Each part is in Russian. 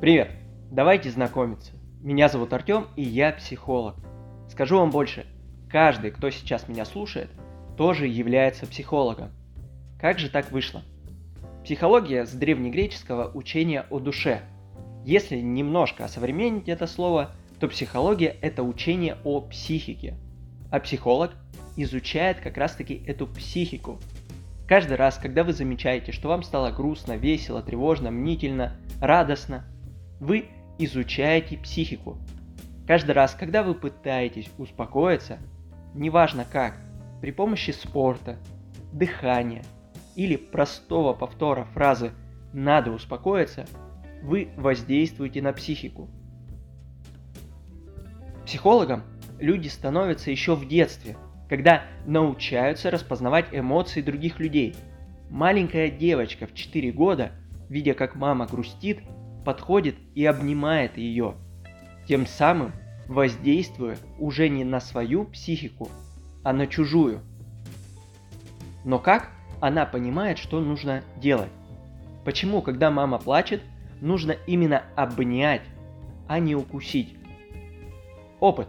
Привет! Давайте знакомиться. Меня зовут Артем, и я психолог. Скажу вам больше, каждый, кто сейчас меня слушает, тоже является психологом. Как же так вышло? Психология с древнегреческого учения о душе. Если немножко осовременить это слово, то психология – это учение о психике. А психолог изучает как раз-таки эту психику. Каждый раз, когда вы замечаете, что вам стало грустно, весело, тревожно, мнительно, радостно, вы изучаете психику. Каждый раз, когда вы пытаетесь успокоиться, неважно как, при помощи спорта, дыхания или простого повтора фразы «надо успокоиться», вы воздействуете на психику. Психологом люди становятся еще в детстве, когда научаются распознавать эмоции других людей. Маленькая девочка в 4 года, видя как мама грустит, подходит и обнимает ее, тем самым воздействуя уже не на свою психику, а на чужую. Но как она понимает, что нужно делать? Почему, когда мама плачет, нужно именно обнять, а не укусить? Опыт.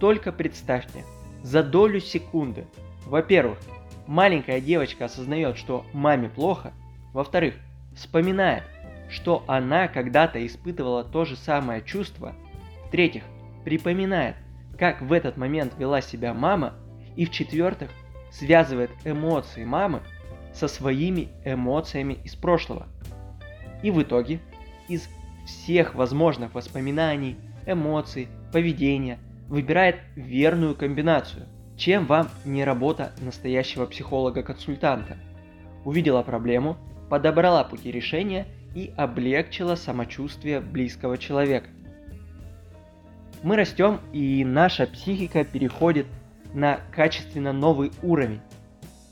Только представьте, за долю секунды, во-первых, маленькая девочка осознает, что маме плохо, во-вторых, вспоминает, что она когда-то испытывала то же самое чувство. В-третьих, припоминает, как в этот момент вела себя мама. И в-четвертых, связывает эмоции мамы со своими эмоциями из прошлого. И в итоге из всех возможных воспоминаний, эмоций, поведения выбирает верную комбинацию. Чем вам не работа настоящего психолога-консультанта? Увидела проблему, подобрала пути решения и облегчила самочувствие близкого человека. Мы растем, и наша психика переходит на качественно новый уровень.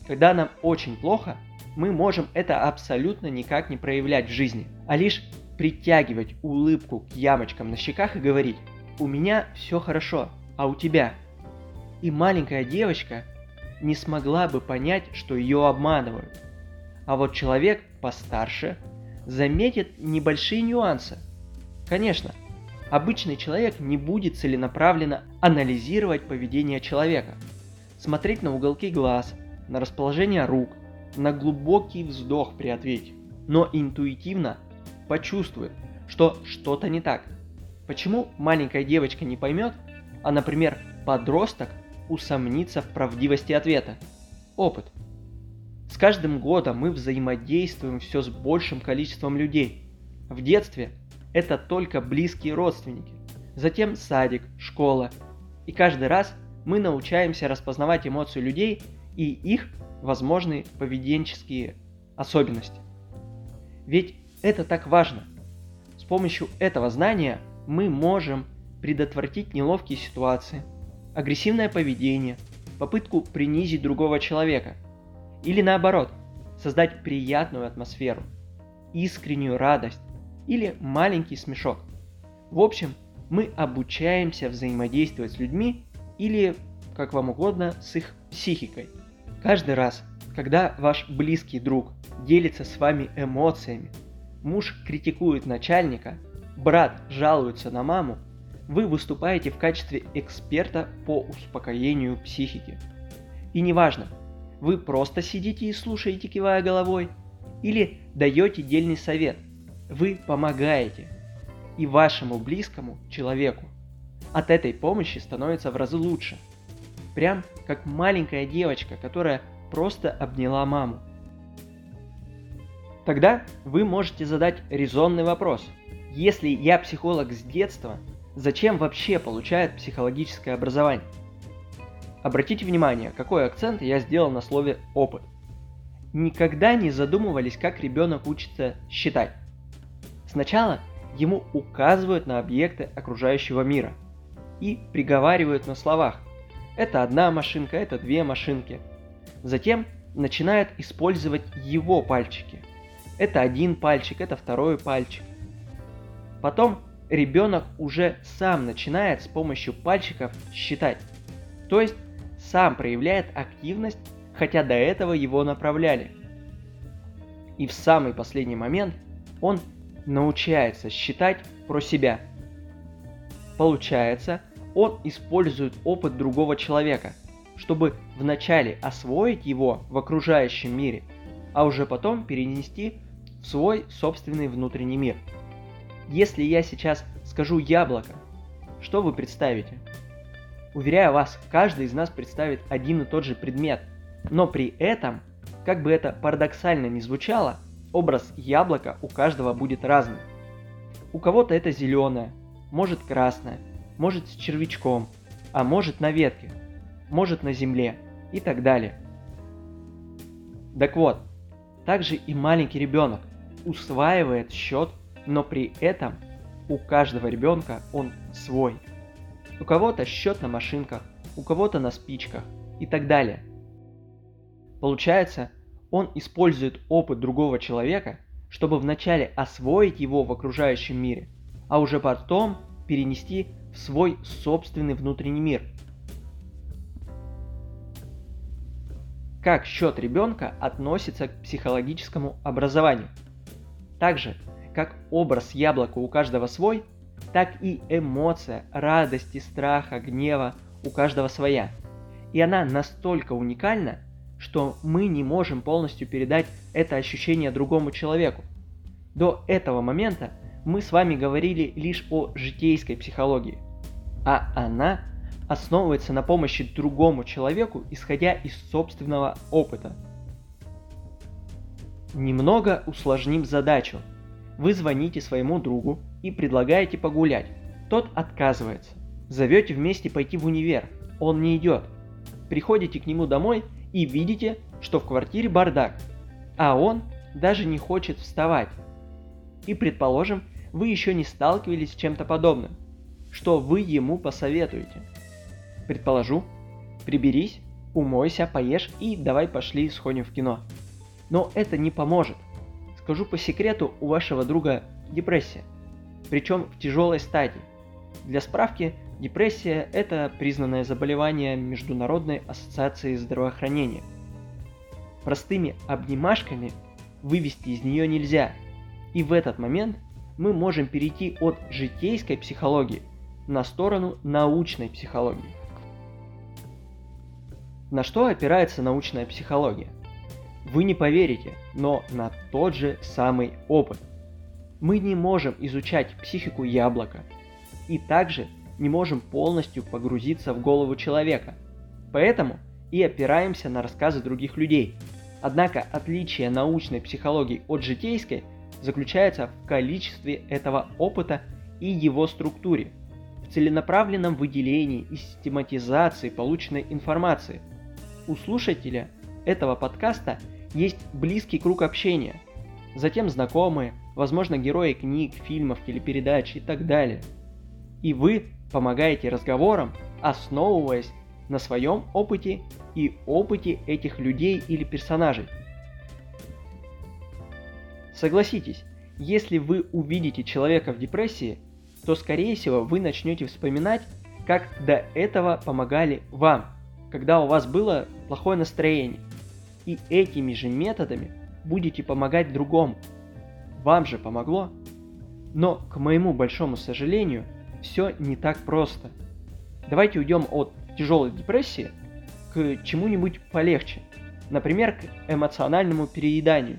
Когда нам очень плохо, мы можем это абсолютно никак не проявлять в жизни, а лишь притягивать улыбку к ямочкам на щеках и говорить «У меня все хорошо, а у тебя?» И маленькая девочка не смогла бы понять, что ее обманывают. А вот человек постарше – заметит небольшие нюансы. Конечно, обычный человек не будет целенаправленно анализировать поведение человека, смотреть на уголки глаз, на расположение рук, на глубокий вздох при ответе, но интуитивно почувствует, что что-то не так. Почему маленькая девочка не поймет, а, например, подросток усомнится в правдивости ответа? Опыт – с каждым годом мы взаимодействуем все с большим количеством людей. В детстве это только близкие родственники, затем садик, школа. И каждый раз мы научаемся распознавать эмоции людей и их возможные поведенческие особенности. Ведь это так важно. С помощью этого знания мы можем предотвратить неловкие ситуации, агрессивное поведение, попытку принизить другого человека – или наоборот, создать приятную атмосферу, искреннюю радость или маленький смешок. В общем, мы обучаемся взаимодействовать с людьми или, как вам угодно, с их психикой. Каждый раз, когда ваш близкий друг делится с вами эмоциями, муж критикует начальника, брат жалуется на маму, вы выступаете в качестве эксперта по успокоению психики. И неважно, вы просто сидите и слушаете, кивая головой? Или даете дельный совет? Вы помогаете. И вашему близкому человеку. От этой помощи становится в разы лучше. Прям как маленькая девочка, которая просто обняла маму. Тогда вы можете задать резонный вопрос. Если я психолог с детства, зачем вообще получает психологическое образование? Обратите внимание, какой акцент я сделал на слове «опыт». Никогда не задумывались, как ребенок учится считать. Сначала ему указывают на объекты окружающего мира и приговаривают на словах. Это одна машинка, это две машинки. Затем начинает использовать его пальчики. Это один пальчик, это второй пальчик. Потом ребенок уже сам начинает с помощью пальчиков считать. То есть сам проявляет активность, хотя до этого его направляли. И в самый последний момент он научается считать про себя. Получается, он использует опыт другого человека, чтобы вначале освоить его в окружающем мире, а уже потом перенести в свой собственный внутренний мир. Если я сейчас скажу яблоко, что вы представите? Уверяю вас, каждый из нас представит один и тот же предмет, но при этом, как бы это парадоксально ни звучало, образ яблока у каждого будет разный. У кого-то это зеленое, может красное, может с червячком, а может на ветке, может на земле и так далее. Так вот, также и маленький ребенок усваивает счет, но при этом у каждого ребенка он свой. У кого-то счет на машинках, у кого-то на спичках и так далее. Получается, он использует опыт другого человека, чтобы вначале освоить его в окружающем мире, а уже потом перенести в свой собственный внутренний мир. Как счет ребенка относится к психологическому образованию? Также, как образ яблока у каждого свой, так и эмоция радости, страха, гнева у каждого своя. И она настолько уникальна, что мы не можем полностью передать это ощущение другому человеку. До этого момента мы с вами говорили лишь о житейской психологии, а она основывается на помощи другому человеку, исходя из собственного опыта. Немного усложним задачу. Вы звоните своему другу и предлагаете погулять. Тот отказывается. Зовете вместе пойти в универ. Он не идет. Приходите к нему домой и видите, что в квартире бардак, а он даже не хочет вставать. И предположим, вы еще не сталкивались с чем-то подобным. Что вы ему посоветуете? Предположу, приберись, умойся, поешь и давай пошли сходим в кино. Но это не поможет. Скажу по секрету, у вашего друга депрессия. Причем в тяжелой стадии. Для справки, Депрессия – это признанное заболевание Международной ассоциации здравоохранения. Простыми обнимашками вывести из нее нельзя. И в этот момент мы можем перейти от житейской психологии на сторону научной психологии. На что опирается научная психология? Вы не поверите, но на тот же самый опыт. Мы не можем изучать психику яблока и также не можем полностью погрузиться в голову человека. Поэтому и опираемся на рассказы других людей. Однако отличие научной психологии от житейской заключается в количестве этого опыта и его структуре, в целенаправленном выделении и систематизации полученной информации. У слушателя этого подкаста есть близкий круг общения, затем знакомые, возможно, герои книг, фильмов, телепередач и так далее. И вы помогаете разговорам, основываясь на своем опыте и опыте этих людей или персонажей. Согласитесь, если вы увидите человека в депрессии, то скорее всего вы начнете вспоминать, как до этого помогали вам, когда у вас было плохое настроение. И этими же методами будете помогать другому. Вам же помогло. Но, к моему большому сожалению, все не так просто. Давайте уйдем от тяжелой депрессии к чему-нибудь полегче. Например, к эмоциональному перееданию.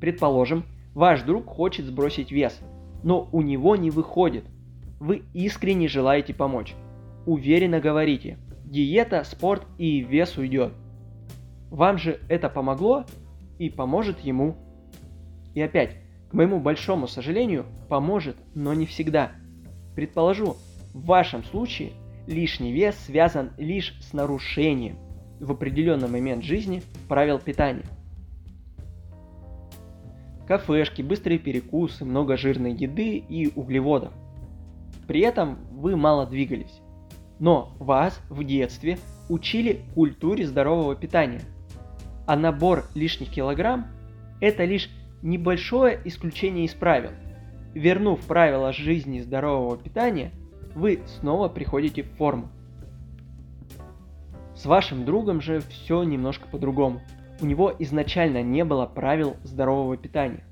Предположим, ваш друг хочет сбросить вес, но у него не выходит. Вы искренне желаете помочь. Уверенно говорите, диета, спорт и вес уйдет. Вам же это помогло и поможет ему. И опять, к моему большому сожалению, поможет, но не всегда – Предположу, в вашем случае лишний вес связан лишь с нарушением в определенный момент жизни правил питания. Кафешки, быстрые перекусы, много жирной еды и углеводов. При этом вы мало двигались. Но вас в детстве учили культуре здорового питания. А набор лишних килограмм – это лишь небольшое исключение из правил – Вернув правила жизни здорового питания, вы снова приходите в форму. С вашим другом же все немножко по-другому. У него изначально не было правил здорового питания.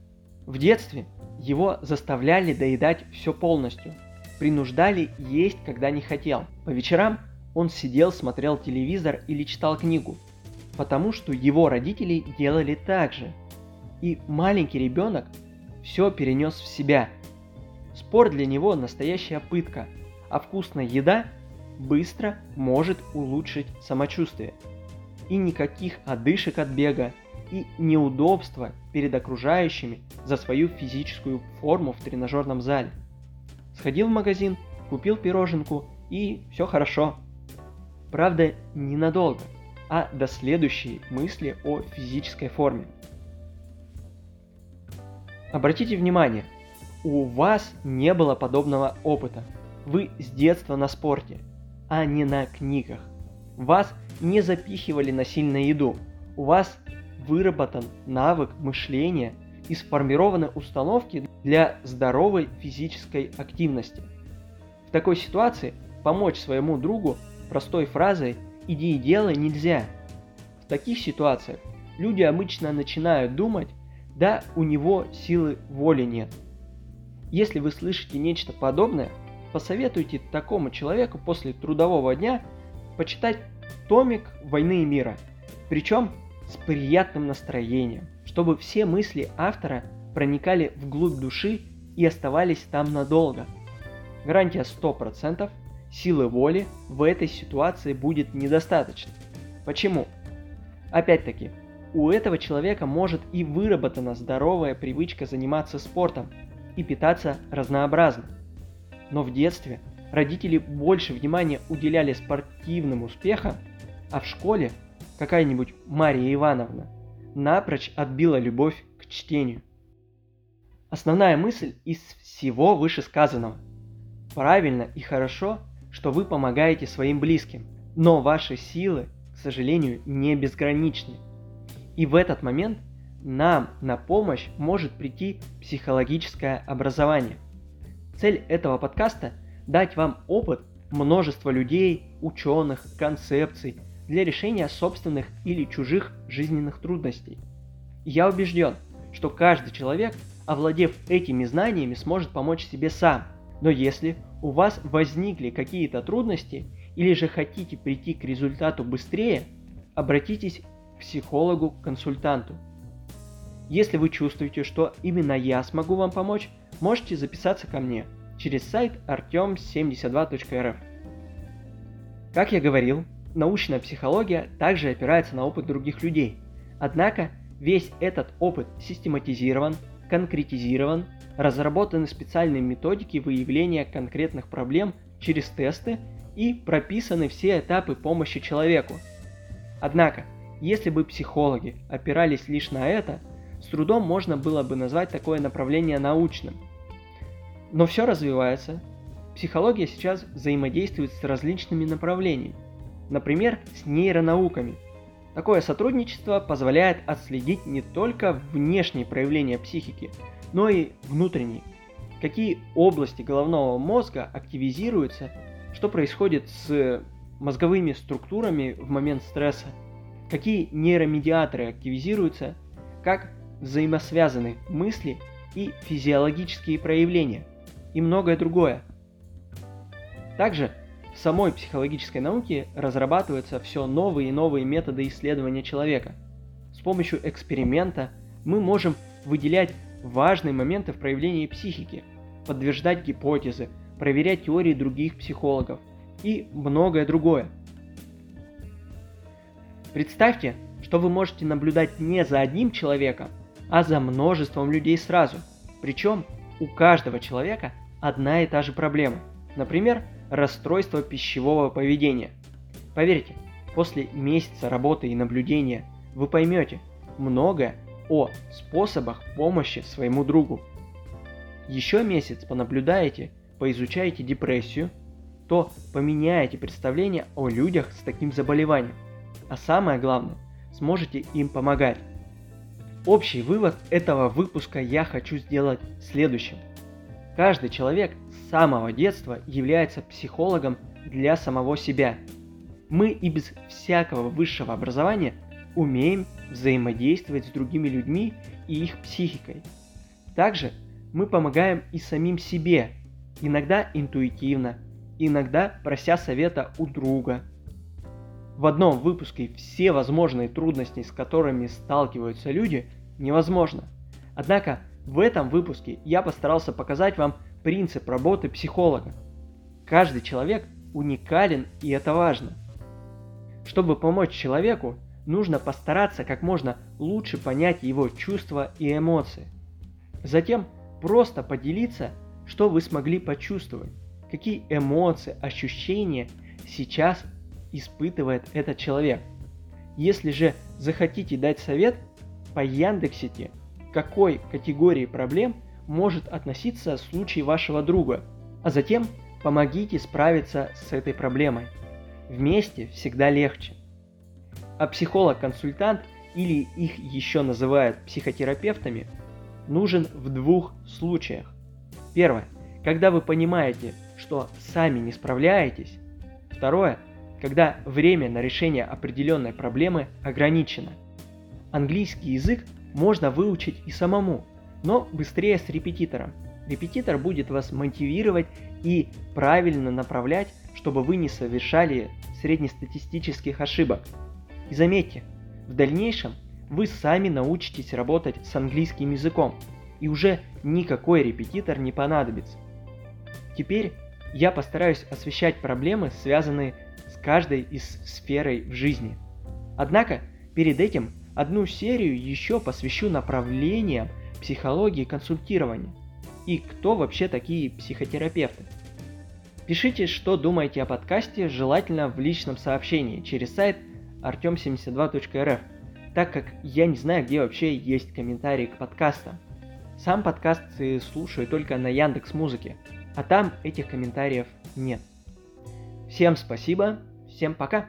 В детстве Его заставляли доедать все полностью, принуждали есть, когда не хотел. По вечерам он сидел, смотрел телевизор или читал книгу, потому что его родители делали так же. И маленький ребенок все перенес в себя. Спор для него настоящая пытка, а вкусная еда быстро может улучшить самочувствие. И никаких одышек от бега и неудобства перед окружающими за свою физическую форму в тренажерном зале. Сходил в магазин, купил пироженку и все хорошо. Правда, ненадолго, а до следующей мысли о физической форме. Обратите внимание, у вас не было подобного опыта. Вы с детства на спорте, а не на книгах. Вас не запихивали на сильную еду. У вас выработан навык мышления и сформированы установки для здоровой физической активности. В такой ситуации помочь своему другу простой фразой «иди и делай» нельзя. В таких ситуациях люди обычно начинают думать да, у него силы воли нет. Если вы слышите нечто подобное, посоветуйте такому человеку после трудового дня почитать томик «Войны и мира», причем с приятным настроением, чтобы все мысли автора проникали вглубь души и оставались там надолго. Гарантия 100%, силы воли в этой ситуации будет недостаточно. Почему? Опять-таки, у этого человека может и выработана здоровая привычка заниматься спортом и питаться разнообразно. Но в детстве родители больше внимания уделяли спортивным успехам, а в школе какая-нибудь Мария Ивановна напрочь отбила любовь к чтению. Основная мысль из всего вышесказанного. Правильно и хорошо, что вы помогаете своим близким, но ваши силы, к сожалению, не безграничны – и в этот момент нам на помощь может прийти психологическое образование. Цель этого подкаста – дать вам опыт множества людей, ученых, концепций для решения собственных или чужих жизненных трудностей. Я убежден, что каждый человек, овладев этими знаниями, сможет помочь себе сам. Но если у вас возникли какие-то трудности или же хотите прийти к результату быстрее, обратитесь психологу-консультанту. Если вы чувствуете, что именно я смогу вам помочь, можете записаться ко мне через сайт artem72.rf. Как я говорил, научная психология также опирается на опыт других людей. Однако весь этот опыт систематизирован, конкретизирован, разработаны специальные методики выявления конкретных проблем через тесты и прописаны все этапы помощи человеку. Однако, если бы психологи опирались лишь на это, с трудом можно было бы назвать такое направление научным. Но все развивается. Психология сейчас взаимодействует с различными направлениями, например, с нейронауками. Такое сотрудничество позволяет отследить не только внешние проявления психики, но и внутренние. Какие области головного мозга активизируются, что происходит с мозговыми структурами в момент стресса – какие нейромедиаторы активизируются, как взаимосвязаны мысли и физиологические проявления и многое другое. Также в самой психологической науке разрабатываются все новые и новые методы исследования человека. С помощью эксперимента мы можем выделять важные моменты в проявлении психики, подтверждать гипотезы, проверять теории других психологов и многое другое – Представьте, что вы можете наблюдать не за одним человеком, а за множеством людей сразу. Причем у каждого человека одна и та же проблема. Например, расстройство пищевого поведения. Поверьте, после месяца работы и наблюдения вы поймете многое о способах помощи своему другу. Еще месяц понаблюдаете, поизучаете депрессию, то поменяете представление о людях с таким заболеванием – а самое главное, сможете им помогать. Общий вывод этого выпуска я хочу сделать следующим. Каждый человек с самого детства является психологом для самого себя. Мы и без всякого высшего образования умеем взаимодействовать с другими людьми и их психикой. Также мы помогаем и самим себе, иногда интуитивно, иногда прося совета у друга. В одном выпуске все возможные трудности, с которыми сталкиваются люди, невозможно. Однако в этом выпуске я постарался показать вам принцип работы психолога. Каждый человек уникален и это важно. Чтобы помочь человеку, нужно постараться как можно лучше понять его чувства и эмоции. Затем просто поделиться, что вы смогли почувствовать, какие эмоции, ощущения сейчас испытывает этот человек. Если же захотите дать совет, по Яндексите, какой категории проблем может относиться случай вашего друга, а затем помогите справиться с этой проблемой. Вместе всегда легче. А психолог-консультант или их еще называют психотерапевтами нужен в двух случаях. Первое. Когда вы понимаете, что сами не справляетесь. Второе. Когда время на решение определенной проблемы ограничено. Английский язык можно выучить и самому, но быстрее с репетитором. Репетитор будет вас мотивировать и правильно направлять, чтобы вы не совершали среднестатистических ошибок. И заметьте, в дальнейшем вы сами научитесь работать с английским языком, и уже никакой репетитор не понадобится. Теперь я постараюсь освещать проблемы, связанные каждой из сферой в жизни. Однако, перед этим одну серию еще посвящу направлениям психологии консультирования и кто вообще такие психотерапевты. Пишите, что думаете о подкасте, желательно в личном сообщении через сайт artem72.rf, так как я не знаю, где вообще есть комментарии к подкастам. Сам подкаст слушаю только на Яндекс Музыке, а там этих комментариев нет. Всем спасибо, всем пока!